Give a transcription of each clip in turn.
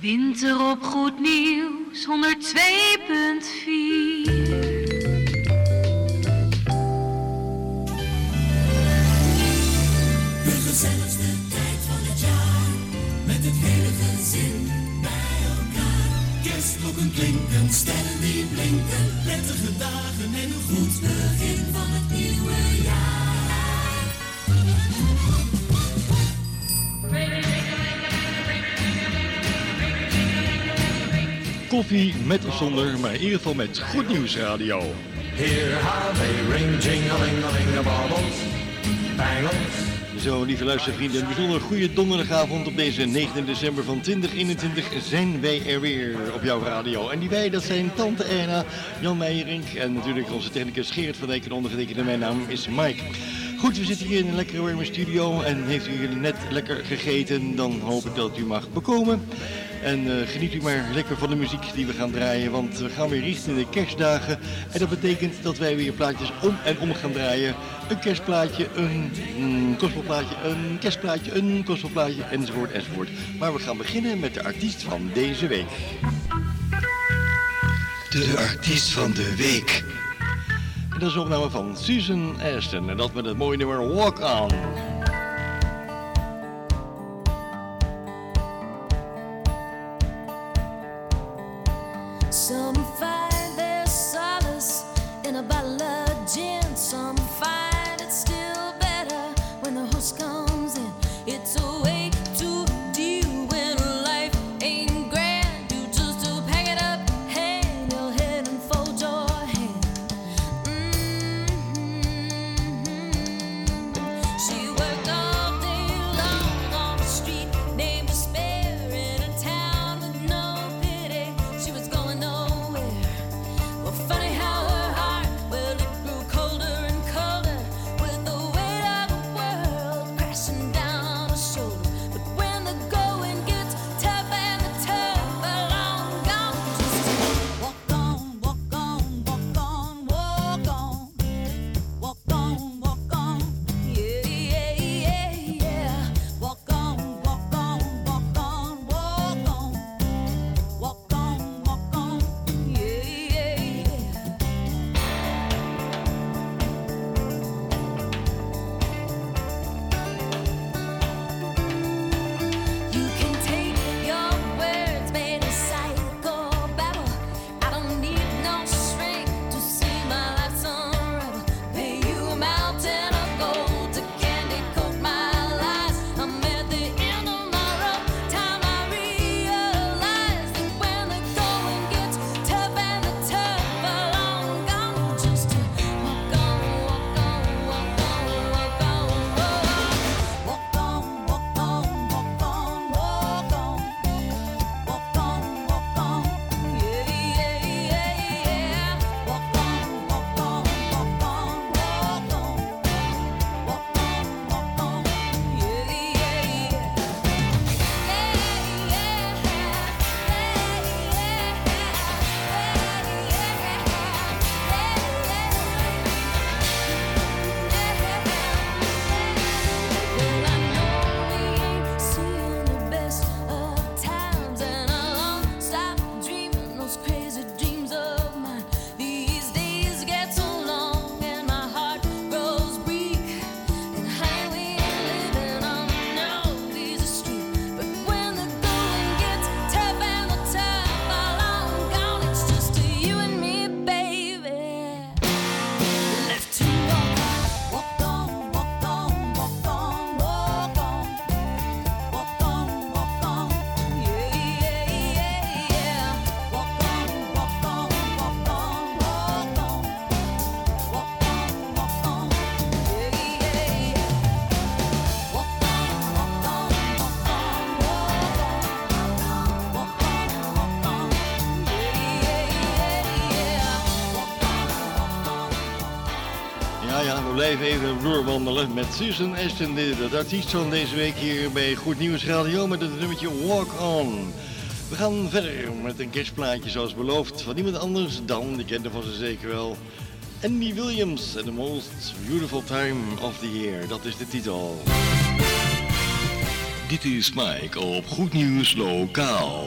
Winter op Goed Nieuws 102.4. De gezelligste tijd van het jaar, met het hele gezin bij elkaar. Kerstklokken klinken, sterren die blinken, prettige dagen en een goed begin van het nieuwe jaar. Koffie met of zonder, maar in ieder geval met Goed Nieuws Radio. Here how they ring, the bangles. Zo, lieve luistervrienden, een bijzonder goede donderdagavond op deze 9 december van 2021 zijn wij er weer op jouw radio. En die wij, dat zijn Tante Erna, Jan Meijerink en natuurlijk onze technicus Gerrit van Dijk en ondergetekende mijn naam is Mike. Goed, we zitten hier in een lekkere warme studio en heeft u net lekker gegeten, dan hoop ik dat u mag bekomen. En eh, geniet u maar lekker van de muziek die we gaan draaien, want we gaan weer richting de kerstdagen. En dat betekent dat wij weer plaatjes om en om gaan draaien. Een kerstplaatje, een mm, een kerstplaatje, een gospelplaatje, enzovoort, enzovoort. Maar we gaan beginnen met de artiest van deze week. De artiest van de week. Een opname van Susan Aston en dat met het mooie nummer Walk On. Blijven even doorwandelen met Susan Ashton, de, artiest van deze week hier bij Goed Nieuws Radio met het nummertje Walk On. We gaan verder met een kerstplaatje zoals beloofd van iemand anders dan, die kende van ze zeker wel, Andy Williams and the Most Beautiful Time of the Year. Dat is de titel. Dit is Mike op Goed Nieuws Lokaal.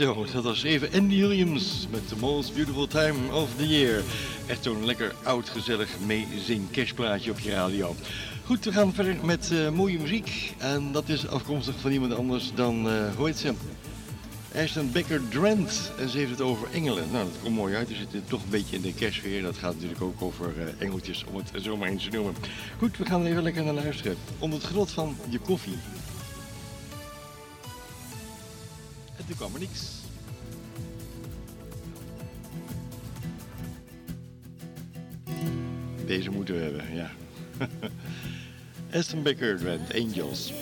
Zo, dat was even Andy Williams met The Most Beautiful Time of the Year. Echt zo'n lekker oud gezellig meezing kerstplaatje op je radio. Goed, we gaan verder met eh, mooie muziek. En dat is afkomstig van iemand anders dan, eh hoe heet ze? Ashton Becker Drent. En ze heeft het over engelen. Nou, dat komt mooi uit. We zitten toch een beetje in de kerstfeer. Dat gaat natuurlijk ook over eh, engeltjes, om het zo maar eens te noemen. Goed, we gaan er even lekker naar luisteren. Onder het genot van je koffie. En toen kwam er niks. Deze moeten we hebben, ja. Aston Becker Drent, Angels.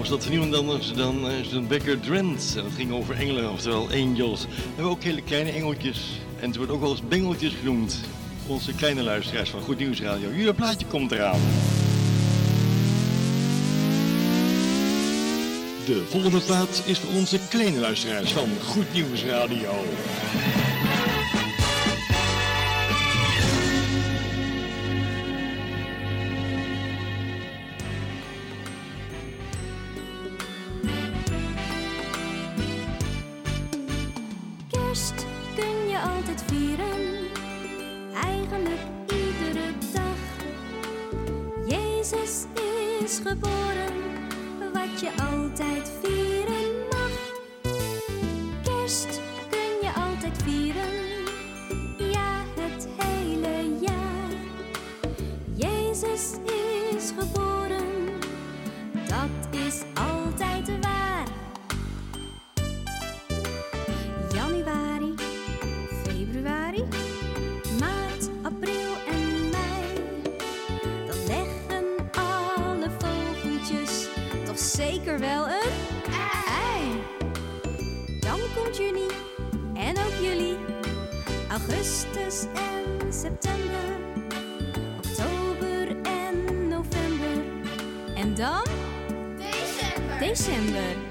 Was dat niemand anders dan zijn Becker Drent. En dat ging over engelen, oftewel angels. We hebben ook hele kleine engeltjes. En het wordt ook wel eens bengeltjes genoemd. Onze kleine luisteraars van Goed Nieuws Radio. Jullie plaatje komt eraan. De volgende plaat is voor onze kleine luisteraars van Goed Nieuws Radio. Dat is altijd waar. Januari, februari, maart, april en mei. Dan leggen alle vogeltjes toch zeker wel een ei. Dan komt juni en ook juli, augustus en september, oktober en november. En dan? December.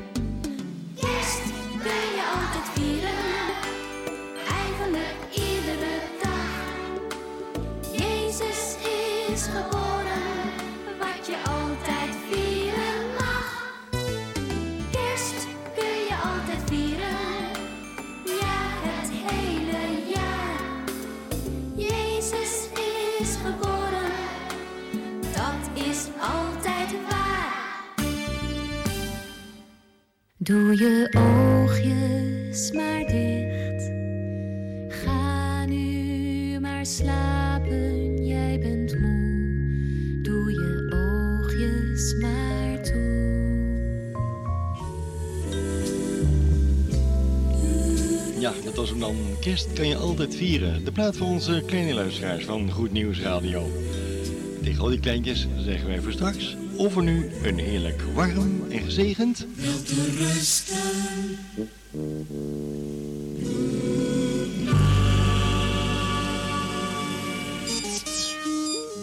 Kerst kan je altijd vieren. De plaat voor onze kleine luisteraars van Goed Nieuws Radio. Tegen al die kleintjes zeggen wij voor straks. Of er nu een heerlijk warm en gezegend.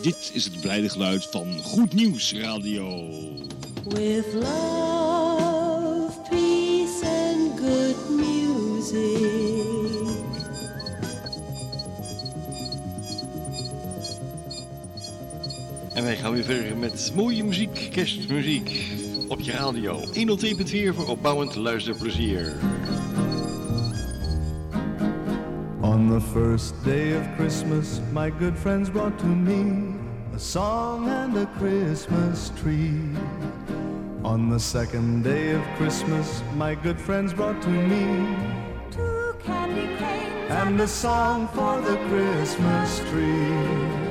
Dit is het blijde geluid van Goed Nieuws Radio. Gaan weer verder met mooie muziek, kerstmuziek. Op je radio. 102.4 voor opbouwend luisterplezier. On the first day of Christmas, my good friends brought to me a song and a Christmas tree. On the second day of Christmas, my good friends brought to me Two candy canes and a song for the Christmas tree.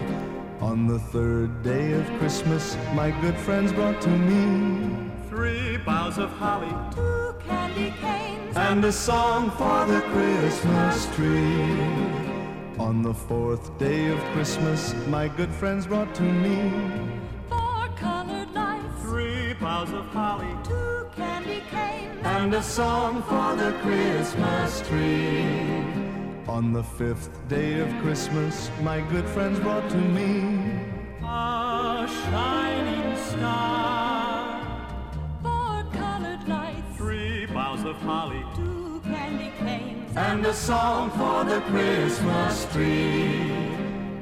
On the third day of Christmas, my good friends brought to me Three boughs of holly, two candy canes and a song for the Christmas tree. On the fourth day of Christmas, my good friends brought to me four colored lights three boughs of holly, two candy canes and a song for the Christmas tree. On the fifth day of Christmas, my good friends brought to me a shining star, four colored lights. Three boughs of holly, two candy canes. and a song for the Christmas tree.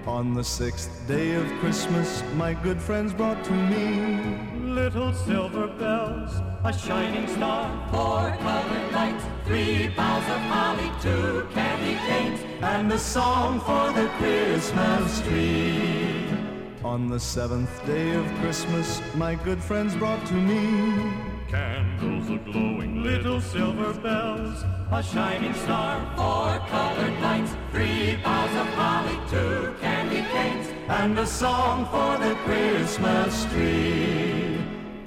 On the sixth day of Christmas, my good friends brought to me little silver bells, a shining star, four colored lights three boughs of holly, two candy canes, and a song for the Christmas tree. On the seventh day of Christmas, my good friends brought to me candles a glowing, little silver bells, a shining star, four colored lights, three boughs of holly, two candy canes, and a song for the Christmas tree.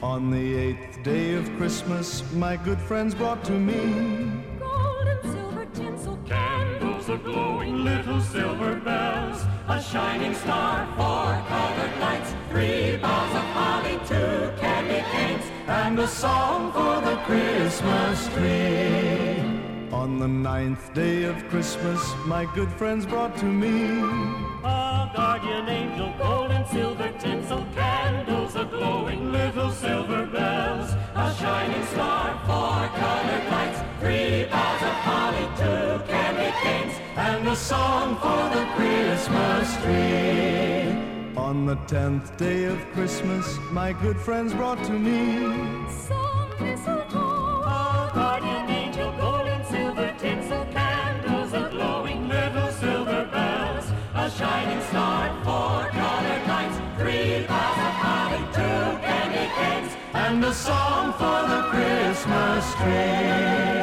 On the eighth day of Christmas, my good friends brought to me gold and silver tinsel candles a glowing, little silver bells, a shining star, four colored lights, three boughs of holly, two candy canes, and a song for the Christmas tree. On the ninth day of Christmas, my good friends brought to me A guardian holly, two candy canes, and a song for the Christmas tree. On the tenth day of Christmas, my good friends brought to me Some mistletoe. A guardian angel, gold and silver tinsel candles, a glowing little silver bells, a shining star, four colored lights, three boughs of holly, two candy canes, and a song for the Christmas tree.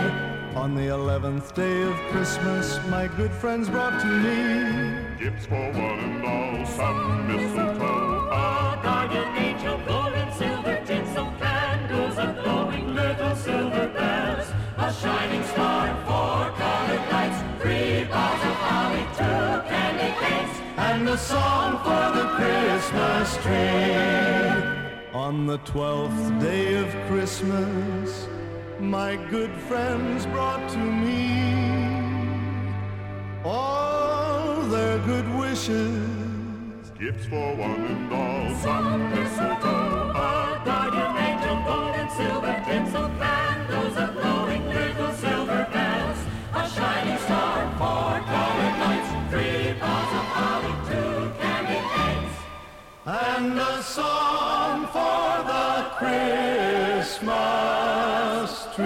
On the eleventh day of Christmas, my good friends brought to me Gifts for one and all, some mistletoe. A guardian angel, gold and silver tinsel candles, a glowing little silver bells, a shining star, four colored lights, three boughs of holly, two candy canes, and a song for the Christmas tree. On the twelfth day of Christmas, my good friends brought to me all their good wishes. Gifts for one and all, Some mistletoe, a guardian angel, gold and silver tinsel candles, a glowing little silver bells, a shining star, four colored lights, three boughs of holly, two candy canes, And a song for the Christmas tree. We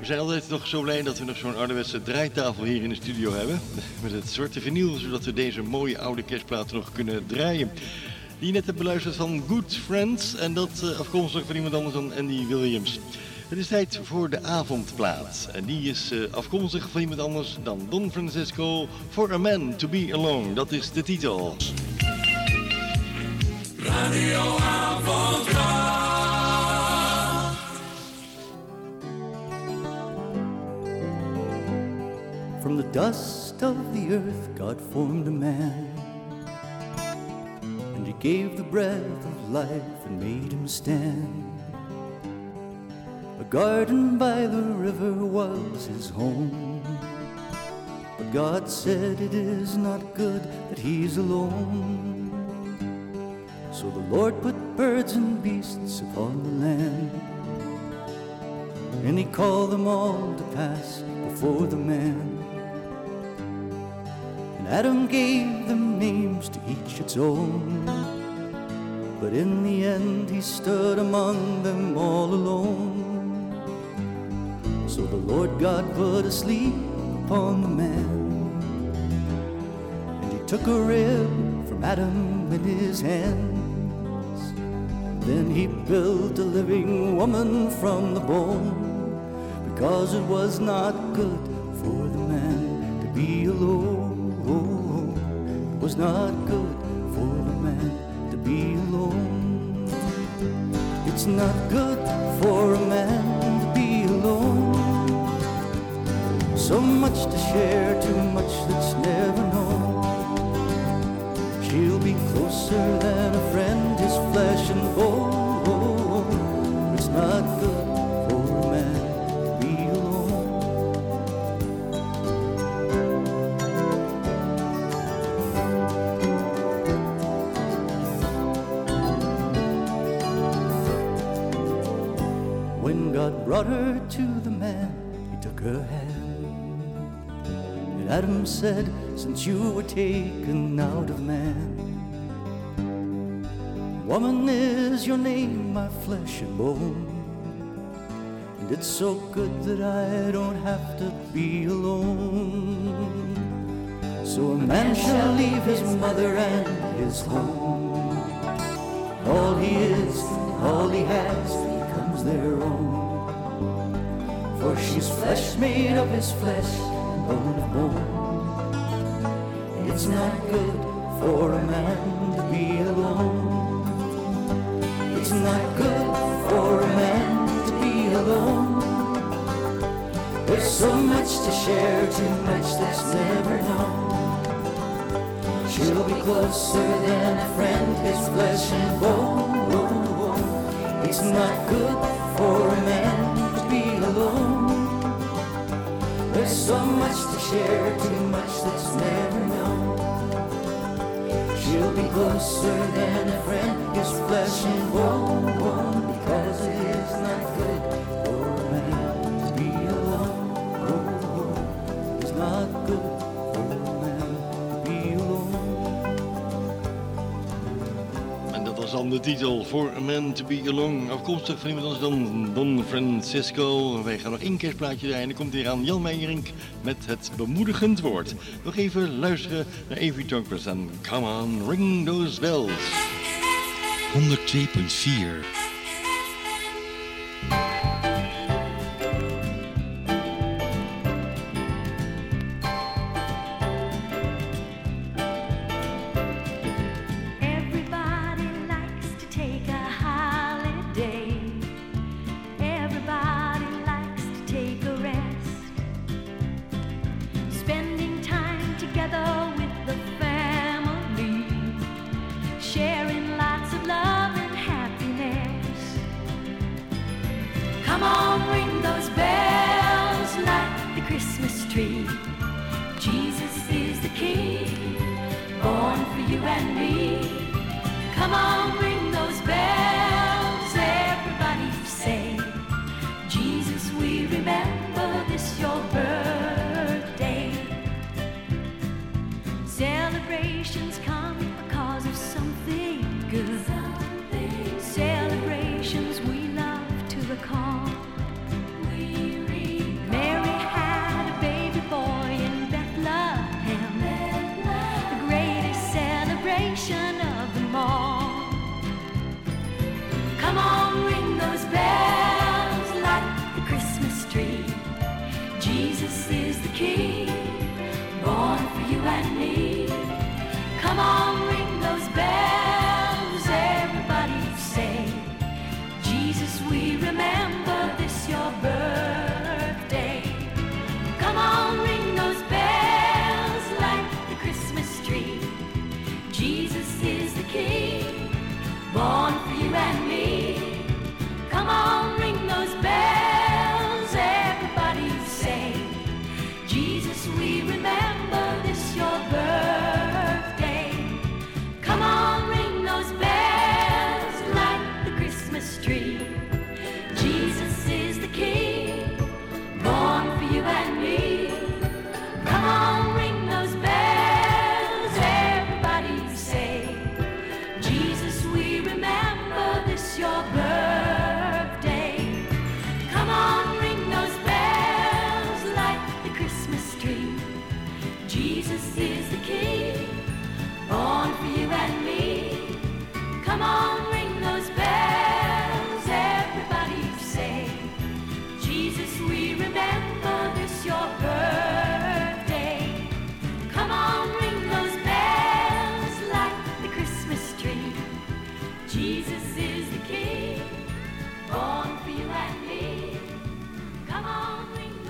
zijn altijd nog zo blij dat we nog zo'n ouderwetse draaitafel hier in de studio hebben. Met het zwarte vinyl, zodat we deze mooie oude kerstplaten nog kunnen draaien. Die net hebt beluisterd van Good Friends. En dat eh, afkomstig van iemand anders dan Andy Williams. Het is tijd voor de avondplaat. En die is eh, afkomstig van iemand anders dan Don Francisco. For a Man to Be Alone. Dat is de titel. From the dust of the earth, God formed a man. And he gave the breath of life and made him stand. A garden by the river was his home. But God said it is not good that he's alone. So the Lord put birds and beasts upon the land. And he called them all to pass before the man. And Adam gave them names to each its own. But in the end he stood among them all alone. So the Lord God put a sleep upon the man. And he took a rib from Adam in his hands. Then he built a living woman from the bone. Because it was not good for the man to be alone. It was not good for the man to be alone. It's not good for a man to be alone. So much to share, too much that's never known. Closer than a friend, his flesh and bone. It's not good for a man to be alone. When God brought her to the man, he took her hand. And Adam said, Since you were taken out of man, woman is your name, my flesh and bone. And it's so good that I don't have to be alone. So a man shall leave his mother and his home. All he is, all he has becomes their own. For she's flesh made of his flesh and bone of bone. It's not good for a man so much to share, too much that's never known. She'll be closer than a friend, his flesh and bone. It's not good for a man to be alone. There's so much to share, too much that's never known. She'll be closer than a friend, his flesh and bone. Because it is not good dan de titel For a Man to Be Alone. Afkomstig van iemand anders dan Don Francisco. Wij gaan nog één kerstplaatje draaien. En dan komt hier aan Jan Meijerink met het bemoedigend woord. Nog even luisteren naar Evie Tonkers en Come On, Ring Those Bells. 102.4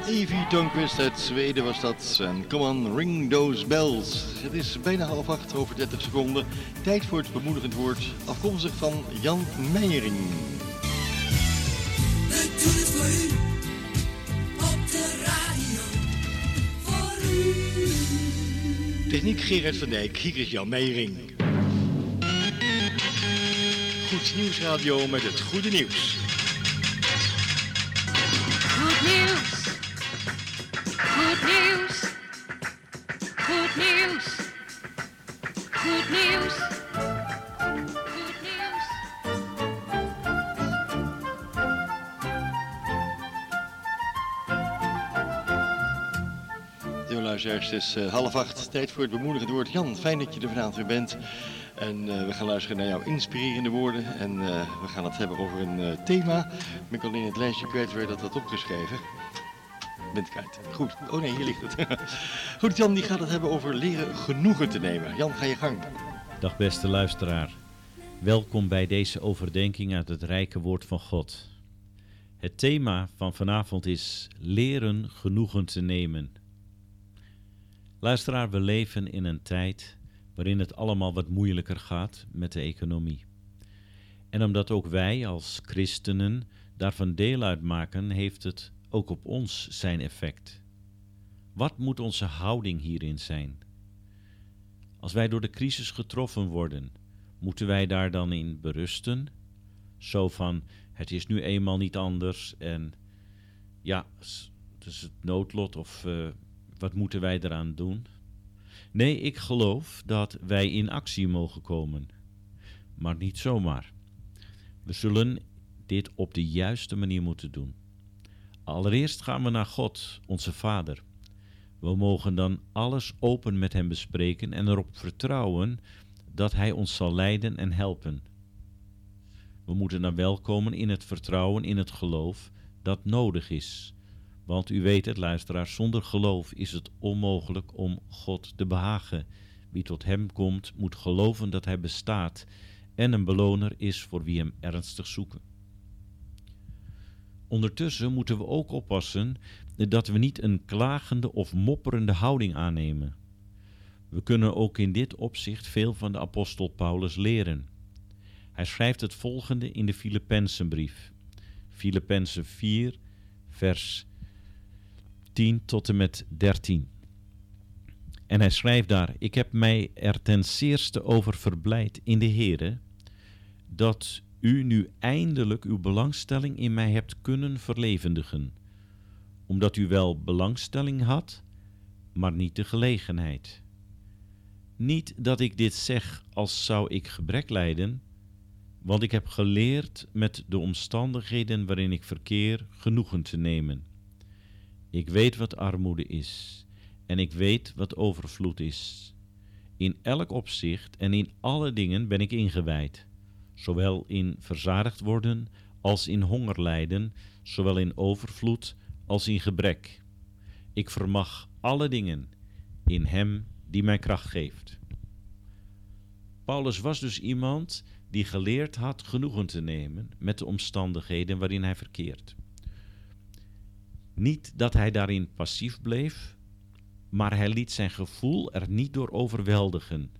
Evie Tonquist uit Zweden was dat. En come on, ring those bells. Het is bijna half acht over 30 seconden. Tijd voor het bemoedigend woord. Afkomstig van Jan Meijering. We doen het voor u. Op de radio. Voor u. Techniek Gerard van Dijk, hier is Jan Meijering. Goed Nieuwsradio met het goede nieuws. Goed nieuws. Goed nieuws. Goed nieuws. Goed nieuws. Goed nieuws. Ja, luisteraars, het is eh, half acht. Tijd voor het bemoedigend woord. Jan, fijn dat je er vanavond weer bent. En eh, we gaan luisteren naar jouw inspirerende woorden. En eh, we gaan het hebben over een eh, thema. Ben ik alleen het lijstje kwijt waar dat had opgeschreven. Bent kwijt. Goed. Oh nee, hier ligt het. Goed, Jan, die gaat het hebben over leren genoegen te nemen. Jan, ga je gang. Dag beste luisteraar. Welkom bij deze overdenking uit het rijke woord van God. Het thema van vanavond is leren genoegen te nemen. Luisteraar, we leven in een tijd waarin het allemaal wat moeilijker gaat met de economie. En omdat ook wij als christenen daarvan deel uitmaken, heeft het ook op ons zijn effect. Wat moet onze houding hierin zijn? Als wij door de crisis getroffen worden, moeten wij daar dan in berusten? Zo van, het is nu eenmaal niet anders en ja, het is het noodlot of uh, wat moeten wij eraan doen? Nee, ik geloof dat wij in actie mogen komen, maar niet zomaar. We zullen dit op de juiste manier moeten doen. Allereerst gaan we naar God, onze Vader. We mogen dan alles open met Hem bespreken en erop vertrouwen dat Hij ons zal leiden en helpen. We moeten dan wel komen in het vertrouwen, in het geloof dat nodig is. Want u weet het, luisteraar, zonder geloof is het onmogelijk om God te behagen. Wie tot Hem komt, moet geloven dat Hij bestaat en een beloner is voor wie Hem ernstig zoeken. Ondertussen moeten we ook oppassen dat we niet een klagende of mopperende houding aannemen. We kunnen ook in dit opzicht veel van de apostel Paulus leren. Hij schrijft het volgende in de Filippenzenbrief. Filippenzen 4, vers 10 tot en met 13. En hij schrijft daar: Ik heb mij er ten zeerste over verblijd in de Heere dat u nu eindelijk uw belangstelling in mij hebt kunnen verlevendigen, omdat u wel belangstelling had, maar niet de gelegenheid. Niet dat ik dit zeg als zou ik gebrek lijden, want ik heb geleerd met de omstandigheden waarin ik verkeer genoegen te nemen. Ik weet wat armoede is en ik weet wat overvloed is. In elk opzicht en in alle dingen ben ik ingewijd zowel in verzadigd worden als in honger lijden, zowel in overvloed als in gebrek. Ik vermag alle dingen in Hem die mij kracht geeft. Paulus was dus iemand die geleerd had genoegen te nemen met de omstandigheden waarin hij verkeert. Niet dat hij daarin passief bleef, maar hij liet zijn gevoel er niet door overweldigen.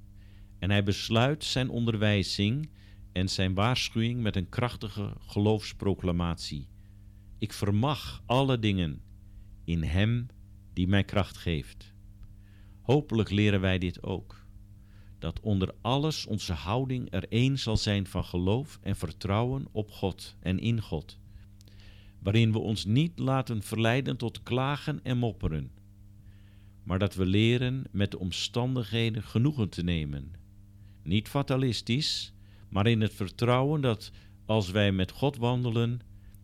En hij besluit zijn onderwijzing en zijn waarschuwing met een krachtige geloofsproclamatie. Ik vermag alle dingen in Hem die mij kracht geeft. Hopelijk leren wij dit ook. Dat onder alles onze houding er één zal zijn van geloof en vertrouwen op God en in God. Waarin we ons niet laten verleiden tot klagen en mopperen. Maar dat we leren met de omstandigheden genoegen te nemen. Niet fatalistisch, maar in het vertrouwen dat als wij met God wandelen,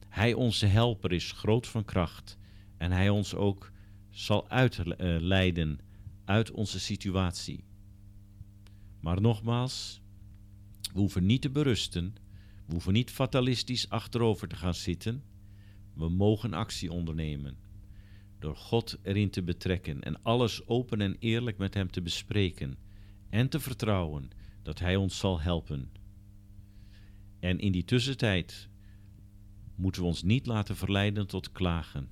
Hij onze helper is, groot van kracht, en Hij ons ook zal uitleiden uit onze situatie. Maar nogmaals, we hoeven niet te berusten, we hoeven niet fatalistisch achterover te gaan zitten, we mogen actie ondernemen. Door God erin te betrekken en alles open en eerlijk met Hem te bespreken en te vertrouwen dat Hij ons zal helpen. En in die tussentijd moeten we ons niet laten verleiden tot klagen.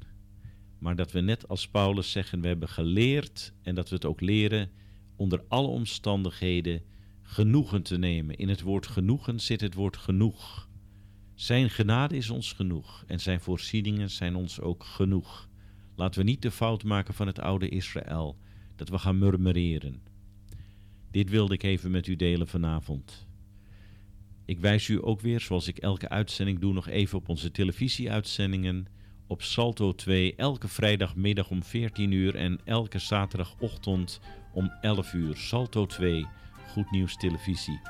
Maar dat we net als Paulus zeggen, we hebben geleerd en dat we het ook leren onder alle omstandigheden genoegen te nemen. In het woord genoegen zit het woord genoeg. Zijn genade is ons genoeg en zijn voorzieningen zijn ons ook genoeg. Laten we niet de fout maken van het oude Israël, dat we gaan murmureren. Dit wilde ik even met u delen vanavond. Ik wijs u ook weer, zoals ik elke uitzending doe, nog even op onze televisieuitzendingen. Op Salto 2 elke vrijdagmiddag om 14 uur en elke zaterdagochtend om 11 uur. Salto 2, Goed Nieuws Televisie.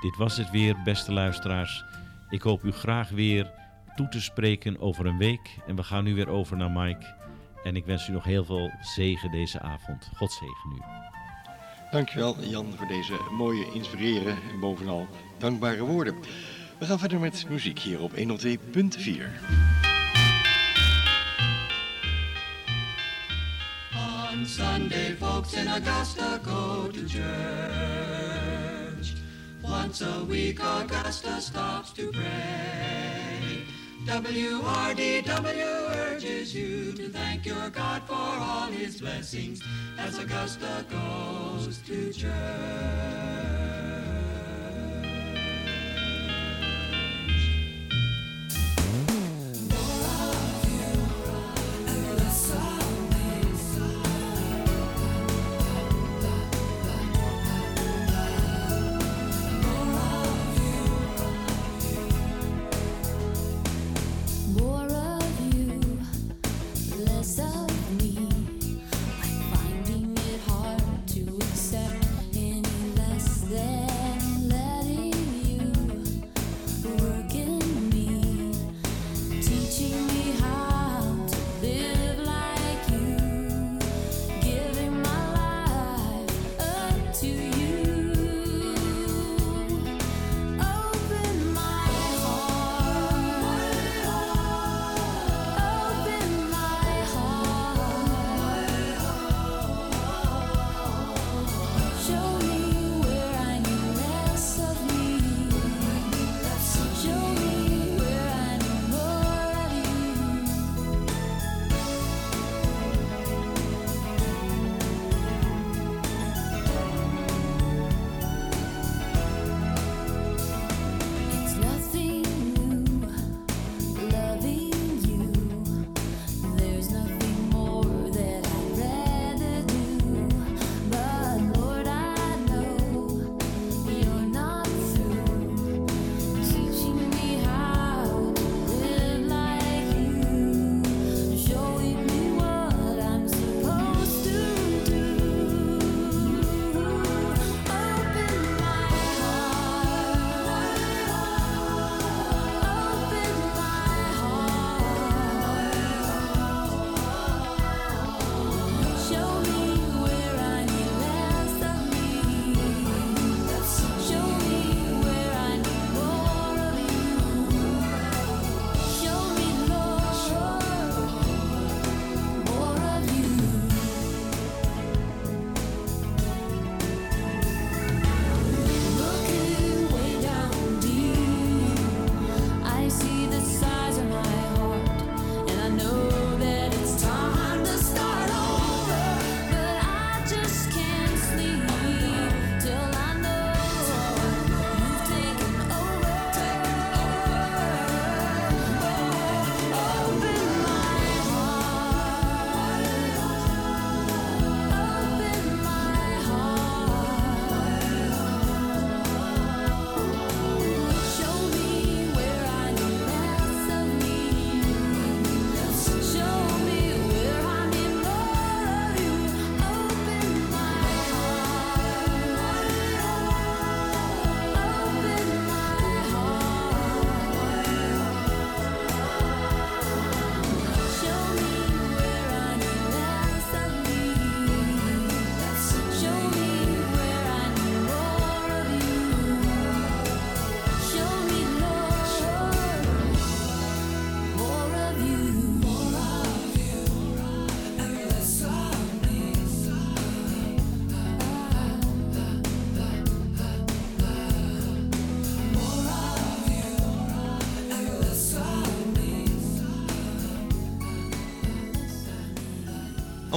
Dit was het weer, beste luisteraars. Ik hoop u graag weer toe te spreken over een week. En we gaan nu weer over naar Mike. En ik wens u nog heel veel zegen deze avond. God zegen u. Dankjewel Jan voor deze mooie, inspireren en bovenal dankbare woorden. We gaan verder met muziek hier op 102.4. On Sunday, folks in Augusta go to church. Once a week Augusta stops to pray. WRDW urges you to thank your God for all his blessings as Augusta goes to church.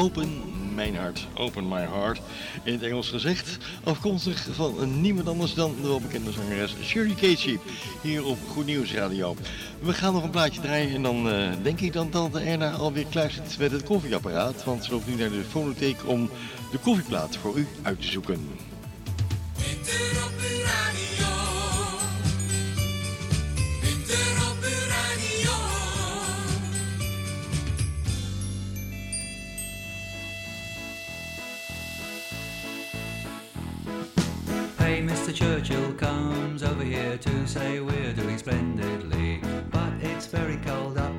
Open Mijn Hart, Open My Heart, in het Engels gezegd. Afkomstig van niemand anders dan de welbekende zangeres Shirley Casey, hier op Goed Nieuws Radio. We gaan nog een plaatje draaien en dan eh, denk ik dat tante Erna alweer klaar zit met het koffieapparaat. Want ze loopt nu naar de fonotheek om de koffieplaat voor u uit te zoeken. very cold.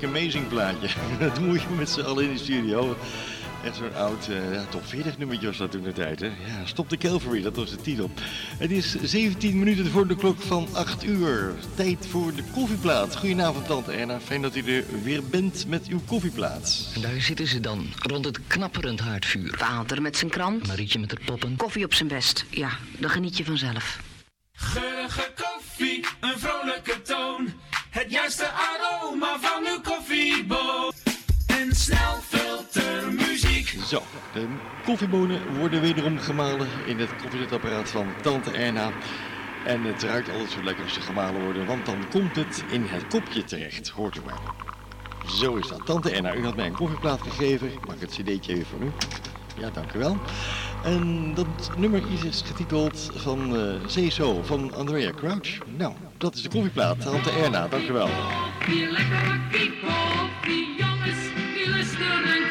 Lekker amazing plaatje. Dat moet je met z'n allen in de studio. Echt zo'n oud eh, ja, top 40 nummertje was dat toen de tijd. Hè? Ja, Stop de Calvary, dat was de titel. Het is 17 minuten voor de klok van 8 uur. Tijd voor de koffieplaat. Goedenavond tante Erna, fijn dat u er weer bent met uw koffieplaat. En daar zitten ze dan, rond het knapperend haardvuur. Vader met zijn krant. Marietje met haar poppen. Koffie op zijn best. Ja, dan geniet je vanzelf. Zo, de koffiebonen worden wederom gemalen in het koffiezetapparaat van tante Erna. En het ruikt altijd zo lekker als ze gemalen worden, want dan komt het in het kopje terecht. Hoort u maar. Zo is dat. Tante Erna, u had mij een koffieplaat gegeven. Ik maak het cd'tje even voor u. Ja, dank u wel. En dat nummer is getiteld van uh, CSO van Andrea Crouch. Nou, dat is de koffieplaat. Tante Erna, dank u wel. Bakkie koffie, jongens, die lusten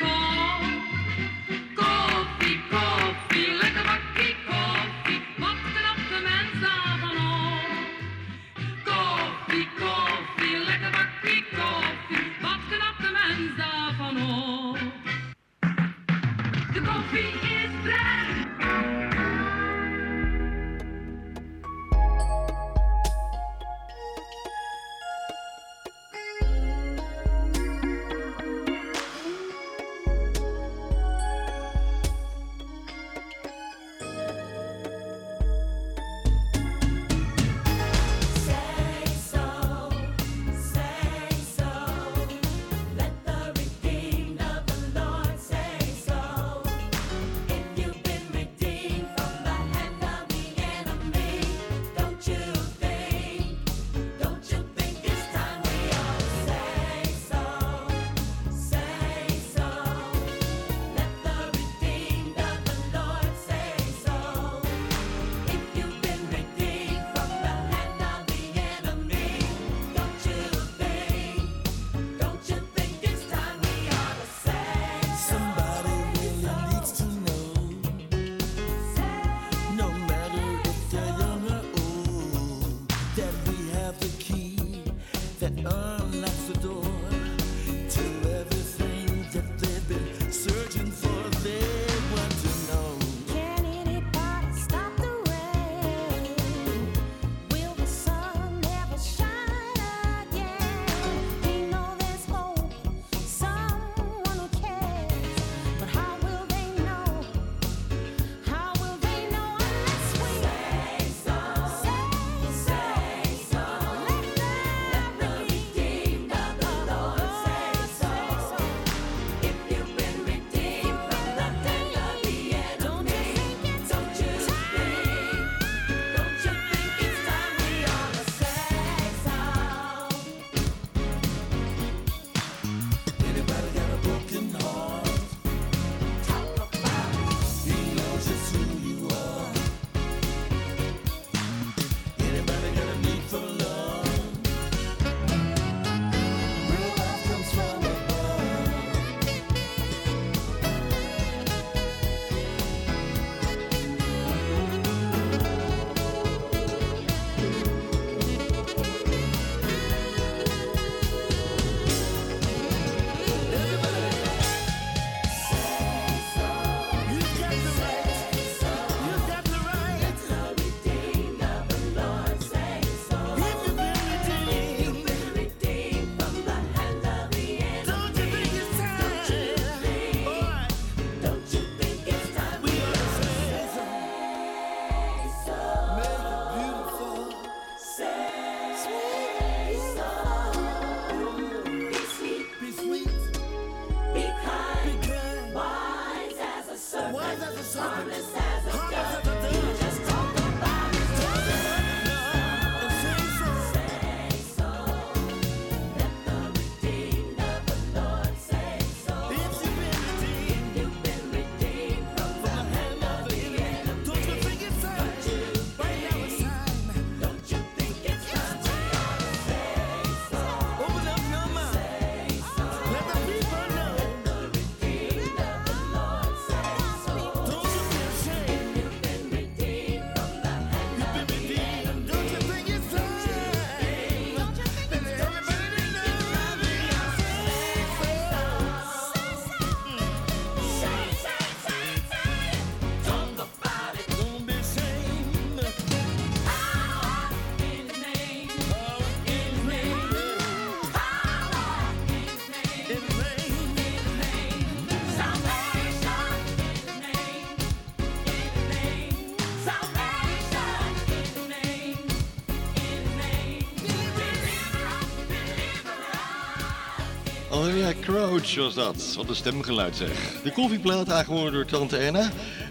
Zoals was dat. Wat een stemgeluid zeg. De koffieplaat aangeworden door Tante Anna.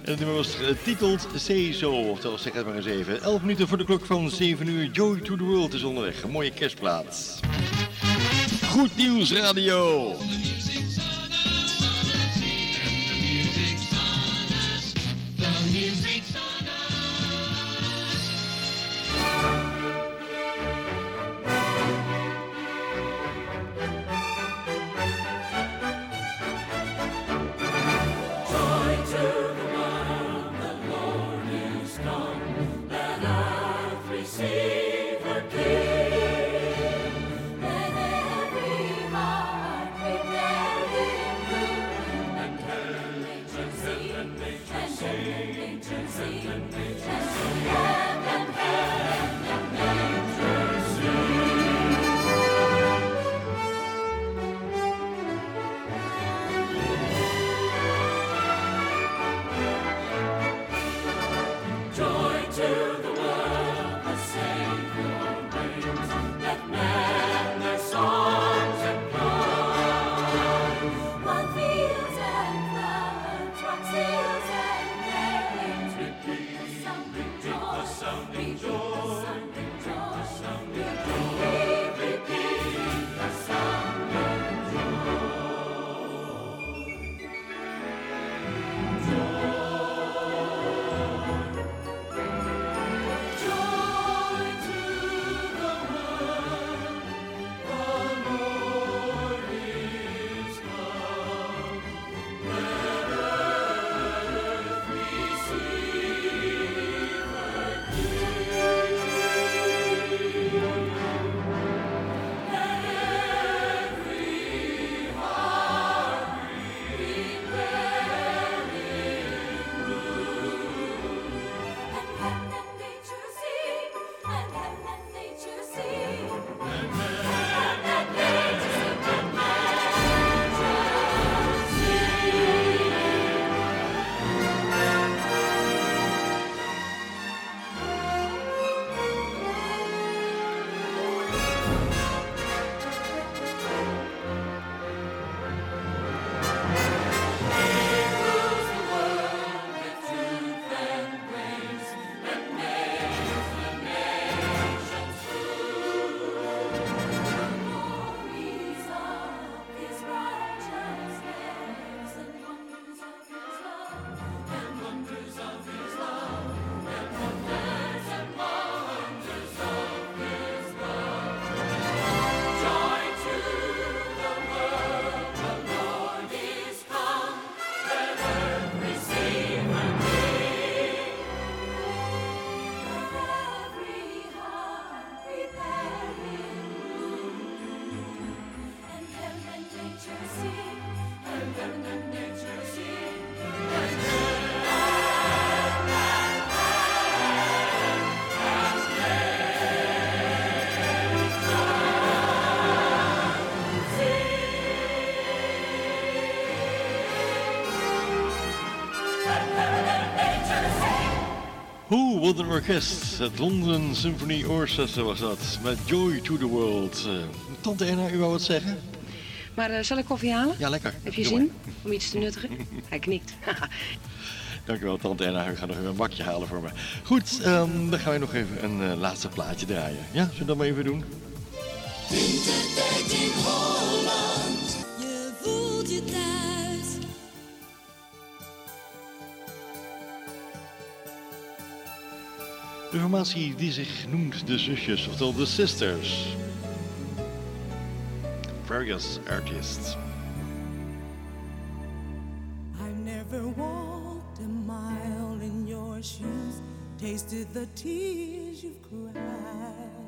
En het nummer was getiteld of Oftewel zeg het maar eens even. 11 minuten voor de klok van 7 uur. Joy to the World is onderweg. Een mooie kerstplaat. Goed nieuws radio. Een orkest. Het London Symphony Orchestra was dat. Met Joy to the World. Eh, Tante Erna, u wou wat zeggen? Maar eh, zal ik koffie halen? Ja, lekker. Heb je Doe zin om iets te nuttigen? Hij knikt. Dankjewel, Tante Erna. U gaat nog even een bakje halen voor me. Goed, ehm, dan gaan we nog even een eh, laatste plaatje draaien. Ja, zullen we dat maar even doen? De formatie die zich noemt de zusjes, oftewel de sisters. Various artists. I've never walked a mile in your shoes, tasted the tears you've cried.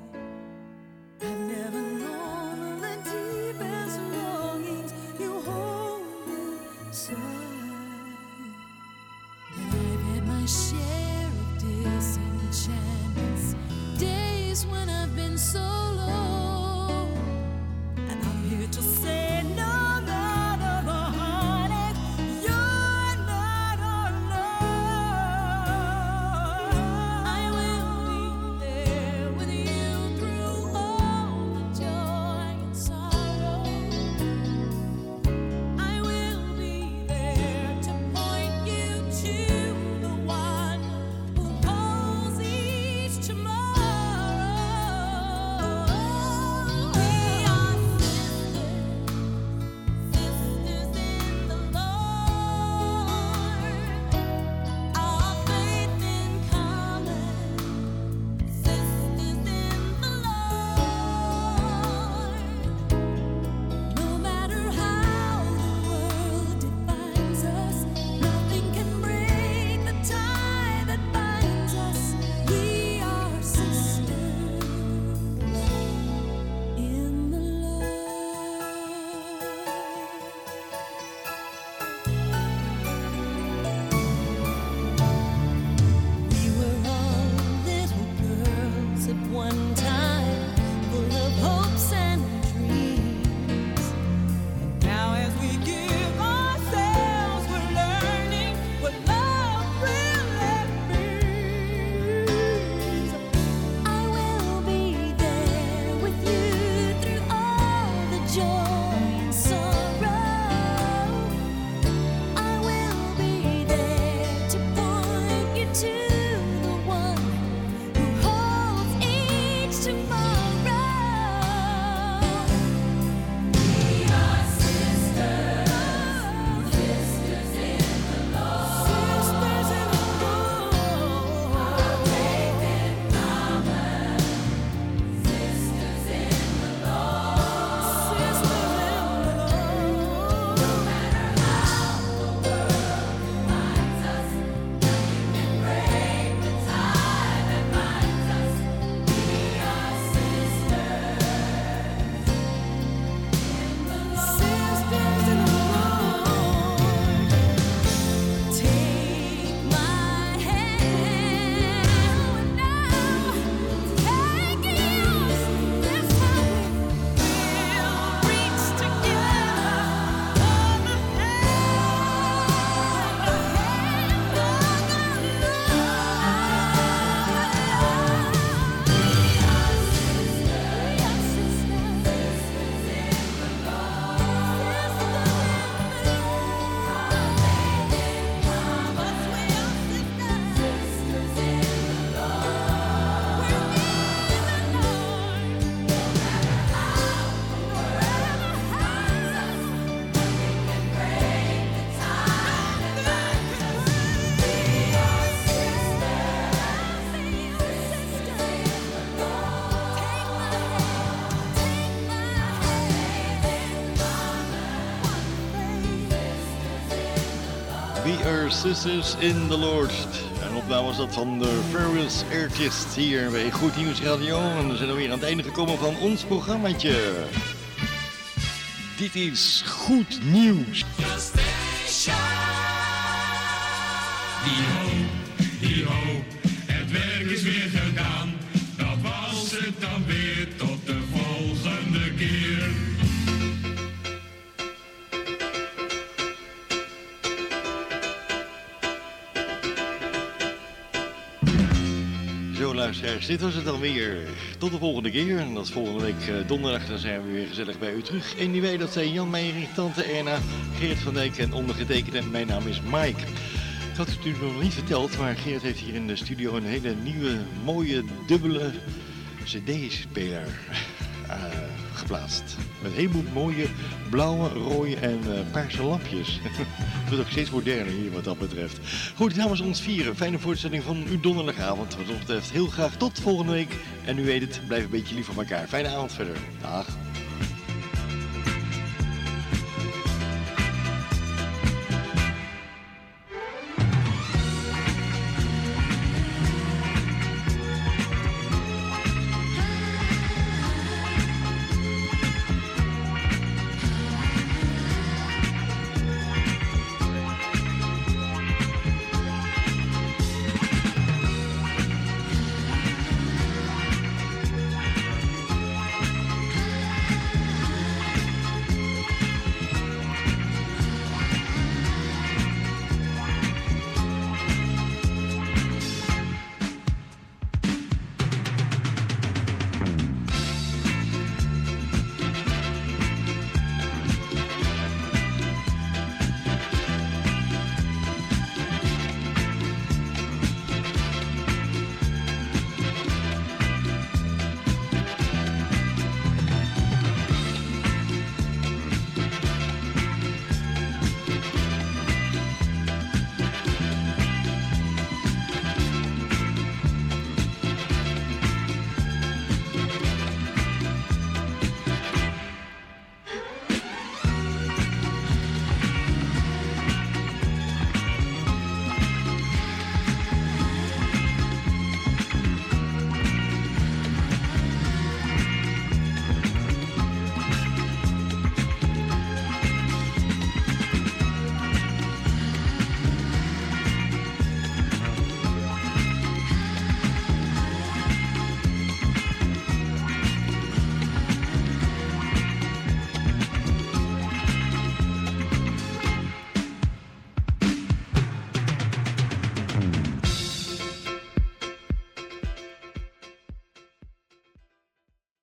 Sisters in the Lord. En opname was dat van de Various Artists hier bij Goed Nieuws Radio. En we zijn alweer aan het einde gekomen van ons programmaatje. Dit is Goed Nieuws. Dit was het dan weer. Tot de volgende keer. En dat is volgende week eh, donderdag. Dan zijn we weer gezellig bij u terug. En die wij, dat zijn Jan Meijering, Tante Erna, Geert van Dijk en ondergetekende. Mijn naam is Mike. Ik had het natuurlijk nog niet verteld, maar Geert heeft hier in de studio een hele nieuwe, mooie, dubbele cd-speler eh, Met een heleboel mooie blauwe, rode en eh, paarse lampjes. Het wordt ook steeds moderner hier wat dat betreft. Goed, namens ons vieren. Fijne voorstelling van uw donderdagavond. Wat ons betreft heel graag tot volgende week. En u weet het, blijf een beetje lief voor elkaar. Fijne avond verder. Dag.